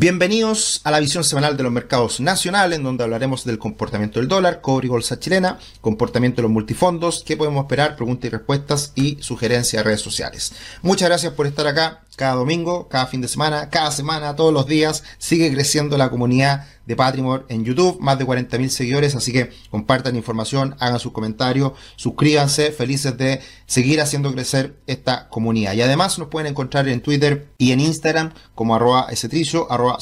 Bienvenidos a la visión semanal de los mercados nacionales, en donde hablaremos del comportamiento del dólar, cobre y bolsa chilena, comportamiento de los multifondos, qué podemos esperar, preguntas y respuestas y sugerencias de redes sociales. Muchas gracias por estar acá cada domingo, cada fin de semana, cada semana, todos los días. Sigue creciendo la comunidad de Patrimore en YouTube, más de 40.000 seguidores, así que compartan información, hagan sus comentarios, suscríbanse, felices de seguir haciendo crecer esta comunidad. Y además nos pueden encontrar en Twitter y en Instagram como arroba trillo, arroba.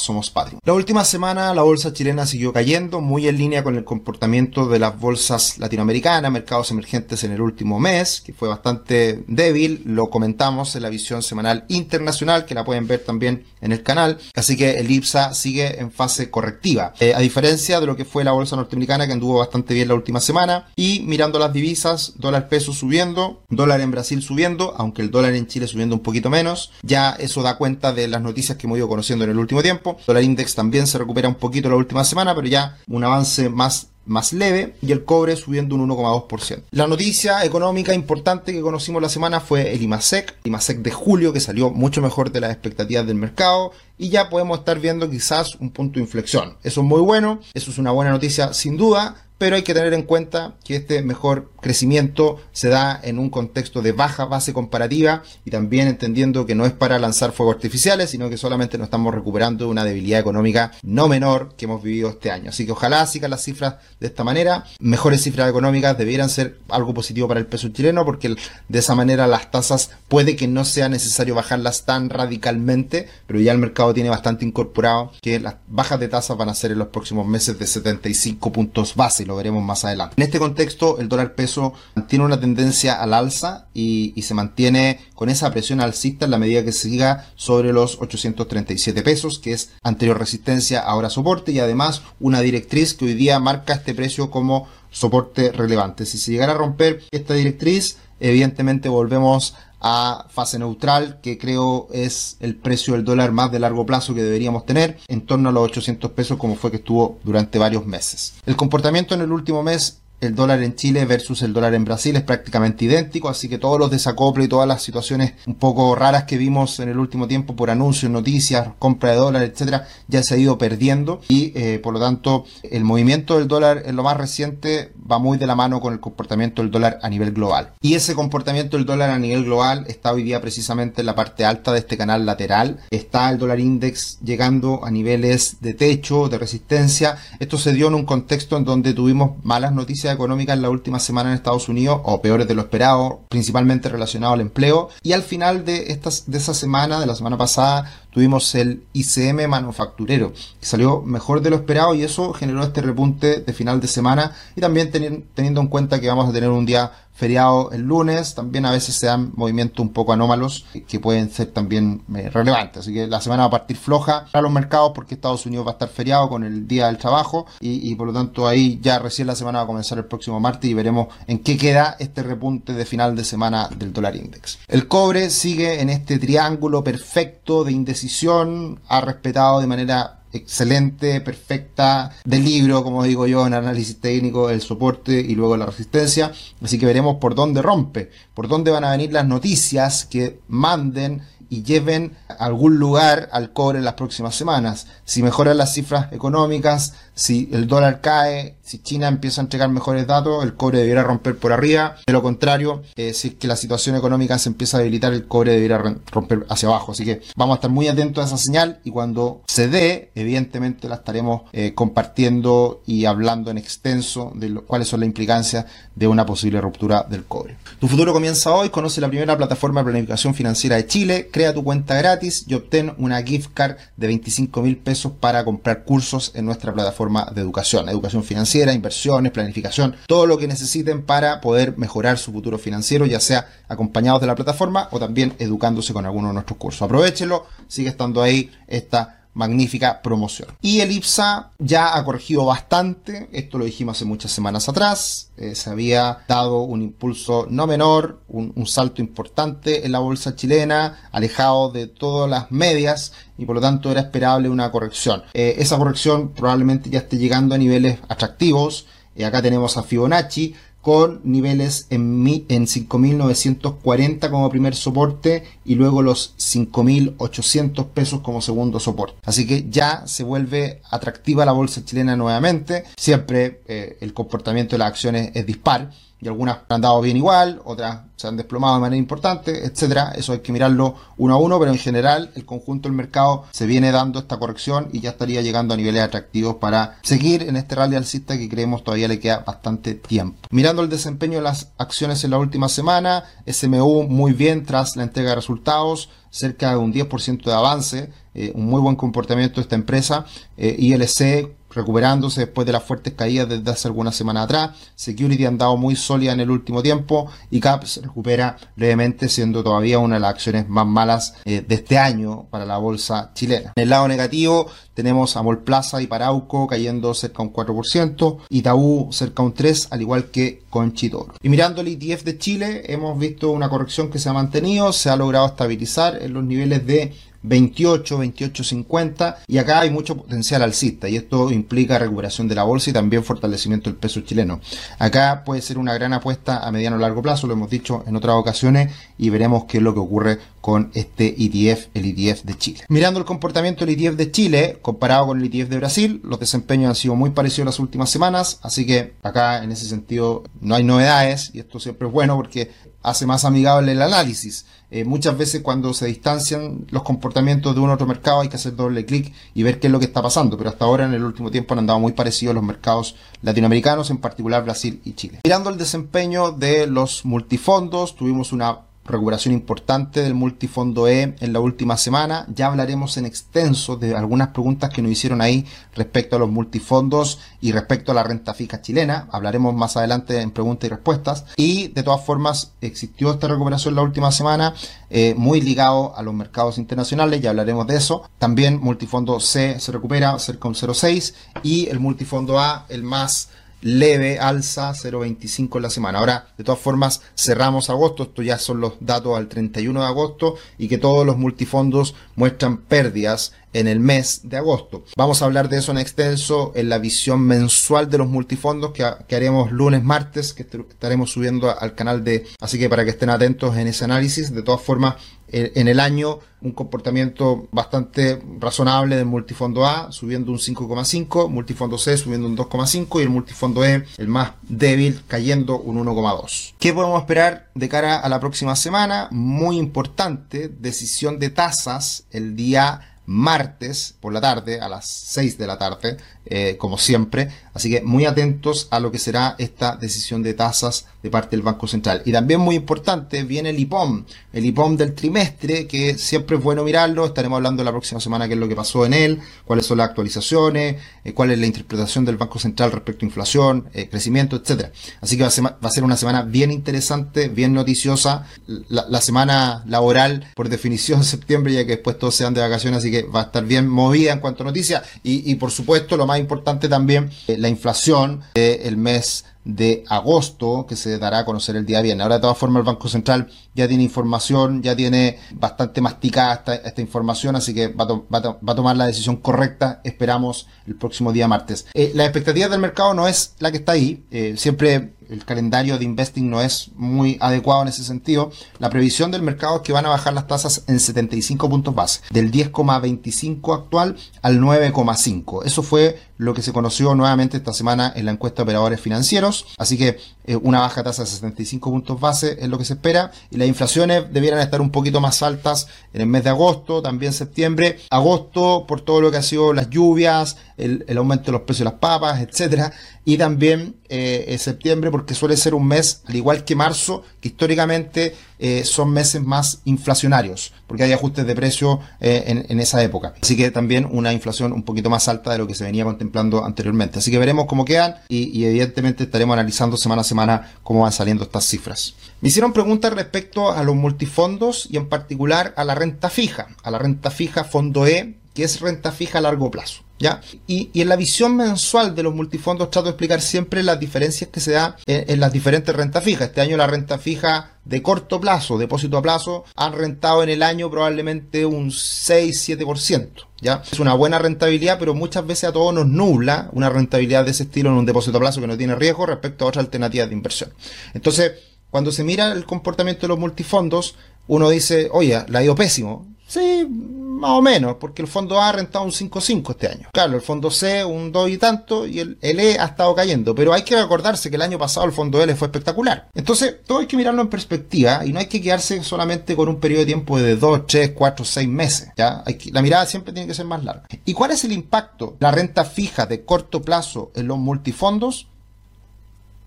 La última semana la bolsa chilena siguió cayendo, muy en línea con el comportamiento de las bolsas latinoamericanas, mercados emergentes en el último mes, que fue bastante débil, lo comentamos en la visión semanal internacional que la pueden ver también en el canal. Así que el IPSA sigue en fase correctiva. Eh, a diferencia de lo que fue la bolsa norteamericana, que anduvo bastante bien la última semana. Y mirando las divisas, dólar peso subiendo, dólar en Brasil subiendo, aunque el dólar en Chile subiendo un poquito menos. Ya eso da cuenta de las noticias que hemos ido conociendo en el último tiempo. Dólar index también se recupera un poquito la última semana, pero ya un avance más más leve y el cobre subiendo un 1,2%. La noticia económica importante que conocimos la semana fue el IMASEC, IMASEC de julio que salió mucho mejor de las expectativas del mercado y ya podemos estar viendo quizás un punto de inflexión. Eso es muy bueno, eso es una buena noticia sin duda, pero hay que tener en cuenta que este mejor crecimiento se da en un contexto de baja base comparativa y también entendiendo que no es para lanzar fuegos artificiales, sino que solamente nos estamos recuperando de una debilidad económica no menor que hemos vivido este año. Así que ojalá sigan las cifras de esta manera. Mejores cifras económicas debieran ser algo positivo para el peso chileno porque de esa manera las tasas puede que no sea necesario bajarlas tan radicalmente, pero ya el mercado tiene bastante incorporado que las bajas de tasas van a ser en los próximos meses de 75 puntos base lo veremos más adelante. En este contexto, el dólar peso tiene una tendencia al alza y, se mantiene con esa presión alcista en la medida que siga sobre los 837 pesos, que es anterior resistencia, ahora soporte, y además una directriz que hoy día marca este precio como soporte relevante. Si se llegara a romper esta directriz, evidentemente volvemos a fase neutral, que creo es el precio del dólar más de largo plazo que deberíamos tener, en torno a los 800 pesos como fue que estuvo durante varios meses. El comportamiento en el último mes el dólar en Chile versus el dólar en Brasil es prácticamente idéntico, así que todos los desacoplos y todas las situaciones un poco raras que vimos en el último tiempo por anuncios, noticias, compra de dólar, etcétera, ya se ha ido perdiendo y eh, por lo tanto el movimiento del dólar en lo más reciente va muy de la mano con el comportamiento del dólar a nivel global. Y ese comportamiento del dólar a nivel global está hoy día precisamente en la parte alta de este canal lateral. Está el dólar index llegando a niveles de techo, de resistencia. Esto se dio en un contexto en donde tuvimos malas noticias económicas en la última semana en Estados Unidos, o peores de lo esperado, principalmente relacionado al empleo. Y al final de, estas, de esa semana, de la semana pasada, tuvimos el ICM manufacturero, que salió mejor de lo esperado y eso generó este repunte de final de semana y también teniendo en cuenta que vamos a tener un día feriado el lunes, también a veces se dan movimientos un poco anómalos que pueden ser también eh, relevantes. Así que la semana va a partir floja para los mercados porque Estados Unidos va a estar feriado con el Día del Trabajo y, por lo tanto ahí ya recién la semana va a comenzar el próximo martes y veremos en qué queda este repunte de final de semana del dólar index. El cobre sigue en este triángulo perfecto de indecisión, ha respetado de manera excelente, perfecta, de libro, como digo yo, en análisis técnico, el soporte y luego la resistencia. Así que veremos por dónde rompe, por dónde van a venir las noticias que manden y lleven algún lugar al cobre en las próximas semanas. Si mejoran las cifras económicas, si el dólar cae, si China empieza a entregar mejores datos, el cobre debiera romper por arriba. De lo contrario, eh, si es que la situación económica se empieza a debilitar, el cobre debiera romper hacia abajo. Así que vamos a estar muy atentos a esa señal y cuando se dé, evidentemente la estaremos eh, compartiendo y hablando en extenso de cuáles son las implicancias de una posible ruptura del cobre. Tu futuro comienza hoy, conoce la primera plataforma de planificación financiera de Chile, crea tu cuenta gratis y obtén una gift card de 25 mil pesos para comprar cursos en nuestra plataforma de educación, educación financiera, inversiones, planificación, todo lo que necesiten para poder mejorar su futuro financiero, ya sea acompañados de la plataforma o también educándose con alguno de nuestros cursos. Aprovechenlo, sigue estando ahí esta magnífica promoción. Y el IPSA ya ha corregido bastante, esto lo dijimos hace muchas semanas atrás, eh, se había dado un impulso no menor, un, salto importante en la bolsa chilena, alejado de todas las medias y por lo tanto era esperable una corrección. Eh, esa corrección probablemente ya esté llegando a niveles atractivos, y acá tenemos a Fibonacci, con niveles en, en 5.940 como primer soporte y luego los 5.800 pesos como segundo soporte. Así que ya se vuelve atractiva la bolsa chilena nuevamente. Siempre eh, el comportamiento de las acciones es dispar y algunas han dado bien igual, otras se han desplomado de manera importante, etcétera. Eso hay que mirarlo uno a uno, pero en general el conjunto del mercado se viene dando esta corrección y ya estaría llegando a niveles atractivos para seguir en este rally alcista que creemos todavía le queda bastante tiempo. Mirando el desempeño de las acciones en la última semana, SMU muy bien tras la entrega de resultados, cerca de un 10% de avance, eh, un muy buen comportamiento de esta empresa, eh, ILC recuperándose después de las fuertes caídas desde hace algunas semanas atrás. Security ha andado muy sólida en el último tiempo y CAP recupera levemente siendo todavía una de las acciones más malas eh, de este año para la bolsa chilena. En el lado negativo tenemos a Molplaza y Parauco cayendo cerca un 4%, Itaú cerca un 3%, al igual que Conchitoro. Y mirando el ETF de Chile, hemos visto una corrección que se ha mantenido, se ha logrado estabilizar en los niveles de 28, 28, 50 y acá hay mucho potencial alcista y esto implica recuperación de la bolsa y también fortalecimiento del peso chileno. Acá puede ser una gran apuesta a mediano o largo plazo, lo hemos dicho en otras ocasiones y veremos qué es lo que ocurre con este ETF, el ETF de Chile. Mirando el comportamiento del ETF de Chile comparado con el ETF de Brasil, los desempeños han sido muy parecidos las últimas semanas, así que acá en ese sentido no hay novedades y esto siempre es bueno porque hace más amigable el análisis. Eh, muchas veces cuando se distancian los comportamientos de un otro mercado hay que hacer doble clic y ver qué es lo que está pasando, pero hasta ahora en el último tiempo han andado muy parecidos los mercados latinoamericanos, en particular Brasil y Chile. Mirando el desempeño de los multifondos, tuvimos una recuperación importante del multifondo E en la última semana. Ya hablaremos en extenso de algunas preguntas que nos hicieron ahí respecto a los multifondos y respecto a la renta fija chilena. Hablaremos más adelante en preguntas y respuestas. Y de todas formas existió esta recuperación la última semana eh, muy ligado a los mercados internacionales. Ya hablaremos de eso. También multifondo C se recupera cerca de un 0,6 y el multifondo A el más leve alza 0.25 en la semana. Ahora, de todas formas, cerramos agosto, esto ya son los datos al 31 de agosto y que todos los multifondos muestran pérdidas en el mes de agosto. Vamos a hablar de eso en extenso en la visión mensual de los multifondos que, haremos lunes, martes, que estaremos subiendo al canal de... Así que para que estén atentos en ese análisis, de todas formas, en el año un comportamiento bastante razonable del multifondo A subiendo un 5,5, multifondo C subiendo un 2,5 y el multifondo E, el más débil, cayendo un 1,2. ¿Qué podemos esperar de cara a la próxima semana? Muy importante, decisión de tasas el día martes por la tarde, a las 6 de la tarde, eh, como siempre. Así que muy atentos a lo que será esta decisión de tasas de parte del Banco Central. Y también muy importante, viene el IPOM, el IPOM del trimestre, que siempre es bueno mirarlo. Estaremos hablando la próxima semana qué es lo que pasó en él, cuáles son las actualizaciones, eh, cuál es la interpretación del Banco Central respecto a inflación, eh, crecimiento, etcétera. Así que va a, ser, una semana bien interesante, bien noticiosa. La, semana laboral, por definición, septiembre, ya que después todos se dan de vacaciones, así que va a estar bien movida en cuanto a noticias. Y, y por supuesto, lo más importante también eh, la inflación del mes de agosto que se dará a conocer el día viernes. Ahora de todas formas el Banco Central ya tiene información, ya tiene bastante masticada esta, información, así que va, a tomar la decisión correcta, esperamos el próximo día martes. Eh, la expectativa del mercado no es la que está ahí, eh, siempre el calendario de investing no es muy adecuado en ese sentido. La previsión del mercado es que van a bajar las tasas en 75 puntos base, del 10,25 actual al 9,5. Eso fue lo que se conoció nuevamente esta semana en la encuesta de operadores financieros. Así que eh, una baja tasa de 75 puntos base es lo que se espera. Y las inflaciones debieran estar un poquito más altas en el mes de agosto, también septiembre. Agosto, por todo lo que ha sido las lluvias, el, aumento de los precios de las papas, etcétera. Y también eh, septiembre, porque suele ser un mes, al igual que marzo, que históricamente eh, son meses más inflacionarios, porque hay ajustes de precio eh, en, esa época. Así que también una inflación un poquito más alta de lo que se venía contemplando anteriormente. Así que veremos cómo quedan y, evidentemente estaremos analizando semana a semana cómo van saliendo estas cifras. Me hicieron preguntas respecto a los multifondos y en particular a la renta fija, a la renta fija fondo E, que es renta fija a largo plazo. ¿Ya? Y, en la visión mensual de los multifondos trato de explicar siempre las diferencias que se da en, las diferentes rentas fijas. Este año la renta fija de corto plazo, depósito a plazo, han rentado en el año probablemente un 6-7%. ¿Ya? Es una buena rentabilidad, pero muchas veces a todos nos nubla una rentabilidad de ese estilo en un depósito a plazo que no tiene riesgo respecto a otras alternativas de inversión. Entonces, cuando se mira el comportamiento de los multifondos, uno dice, oye, la ha ido pésimo. Sí, más o menos, porque el fondo A ha rentado un 5-5 este año. Claro, el fondo C un 2 y tanto, y el, E ha estado cayendo. Pero hay que recordarse que el año pasado el fondo L fue espectacular. Entonces, todo hay que mirarlo en perspectiva y no hay que quedarse solamente con un periodo de tiempo de 2, 3, 4, 6 meses. ¿ya? Hay la mirada siempre tiene que ser más larga. ¿Y cuál es el impacto? La renta fija de corto plazo en los multifondos,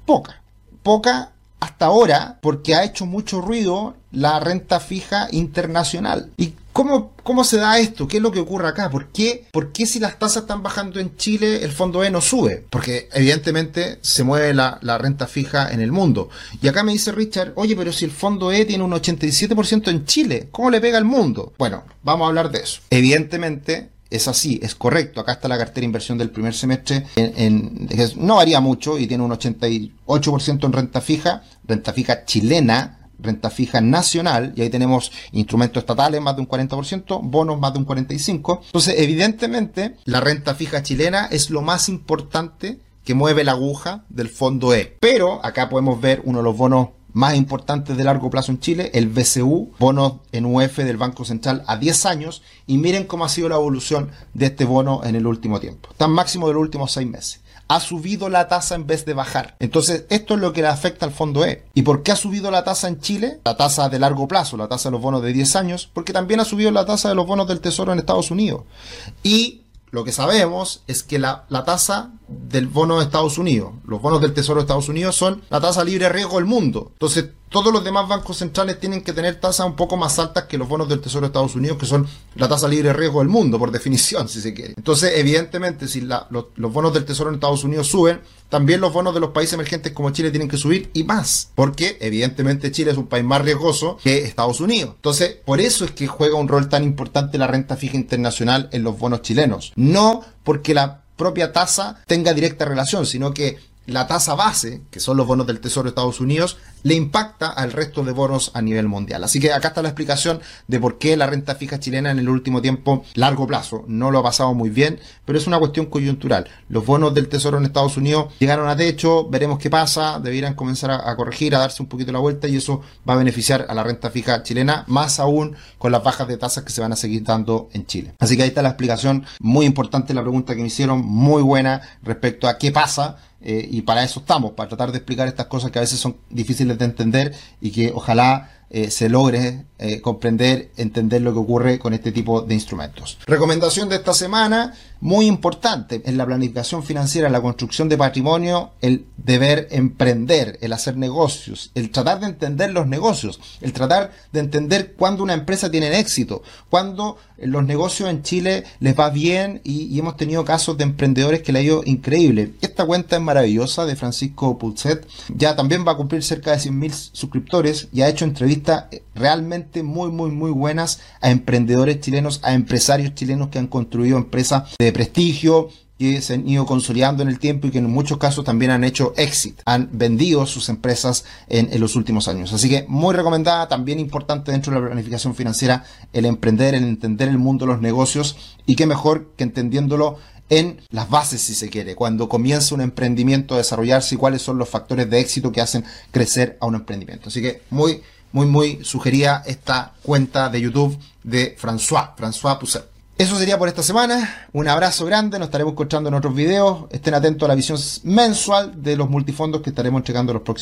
poca. Poca hasta ahora porque ha hecho mucho ruido la renta fija internacional. ¿Y cómo, cómo se da esto? ¿Qué es lo que ocurre acá? ¿Por qué, ¿Por qué si las tasas están bajando en Chile el fondo E no sube? Porque evidentemente se mueve la, la renta fija en el mundo. Y acá me dice Richard, oye, pero si el fondo E tiene un 87% en Chile, ¿cómo le pega al mundo? Bueno, vamos a hablar de eso. Evidentemente, es así, es correcto. Acá está la cartera de inversión del primer semestre. En, no varía mucho y tiene un 88% en renta fija, renta fija chilena, renta fija nacional, y ahí tenemos instrumentos estatales más de un 40%, bonos más de un 45%. Entonces, evidentemente, la renta fija chilena es lo más importante que mueve la aguja del fondo E. Pero acá podemos ver uno de los bonos más importantes de largo plazo en Chile, el BCU, bono en UF del Banco Central a 10 años, y miren cómo ha sido la evolución de este bono en el último tiempo. Tan máximo de los últimos 6 meses. Ha subido la tasa en vez de bajar. Entonces, esto es lo que le afecta al fondo E. ¿Y por qué ha subido la tasa en Chile? La tasa de largo plazo, la tasa de los bonos de 10 años, porque también ha subido la tasa de los bonos del Tesoro en Estados Unidos. Y lo que sabemos es que la, la, tasa del bono de Estados Unidos, los bonos del Tesoro de Estados Unidos son la tasa libre de riesgo del mundo. Entonces, todos los demás bancos centrales tienen que tener tasas un poco más altas que los bonos del Tesoro de Estados Unidos, que son la tasa libre de riesgo del mundo, por definición, si se quiere. Entonces, evidentemente, si los, los, bonos del Tesoro en Estados Unidos suben, también los bonos de los países emergentes como Chile tienen que subir y más, porque evidentemente Chile es un país más riesgoso que Estados Unidos. Entonces, por eso es que juega un rol tan importante la renta fija internacional en los bonos chilenos. No porque la propia tasa tenga directa relación, sino que la tasa base, que son los bonos del Tesoro de Estados Unidos, le impacta al resto de bonos a nivel mundial. Así que acá está la explicación de por qué la renta fija chilena en el último tiempo, largo plazo, no lo ha pasado muy bien, pero es una cuestión coyuntural. Los bonos del Tesoro en Estados Unidos llegaron a techo, veremos qué pasa, deberían comenzar a, corregir, a darse un poquito la vuelta y eso va a beneficiar a la renta fija chilena, más aún con las bajas de tasas que se van a seguir dando en Chile. Así que ahí está la explicación, muy importante la pregunta que me hicieron, muy buena respecto a qué pasa eh, y para eso estamos, para tratar de explicar estas cosas que a veces son difíciles de entender y que ojalá eh, se logre eh, comprender, entender lo que ocurre con este tipo de instrumentos. Recomendación de esta semana, muy importante en la planificación financiera, la construcción de patrimonio, el deber emprender, el hacer negocios, el tratar de entender los negocios, el tratar de entender cuándo una empresa tiene éxito, cuándo los negocios en Chile les va bien y, hemos tenido casos de emprendedores que le ha ido increíble. Esta cuenta es maravillosa de Francisco Pulset, ya también va a cumplir cerca de 100.000 suscriptores y ha hecho entrevistas realmente muy, muy, muy buenas a emprendedores chilenos, a empresarios chilenos que han construido empresas de prestigio, que se han ido consolidando en el tiempo y que en muchos casos también han hecho éxito, han vendido sus empresas en, en, los últimos años. Así que muy recomendada, también importante dentro de la planificación financiera el emprender, el entender el mundo de los negocios y qué mejor que entendiéndolo en las bases, si se quiere, cuando comienza un emprendimiento a desarrollarse y cuáles son los factores de éxito que hacen crecer a un emprendimiento. Así que muy muy, muy sugería esta cuenta de YouTube de François, François Pousset. Eso sería por esta semana. Un abrazo grande. Nos estaremos encontrando en otros videos. Estén atentos a la visión mensual de los multifondos que estaremos entregando los próximos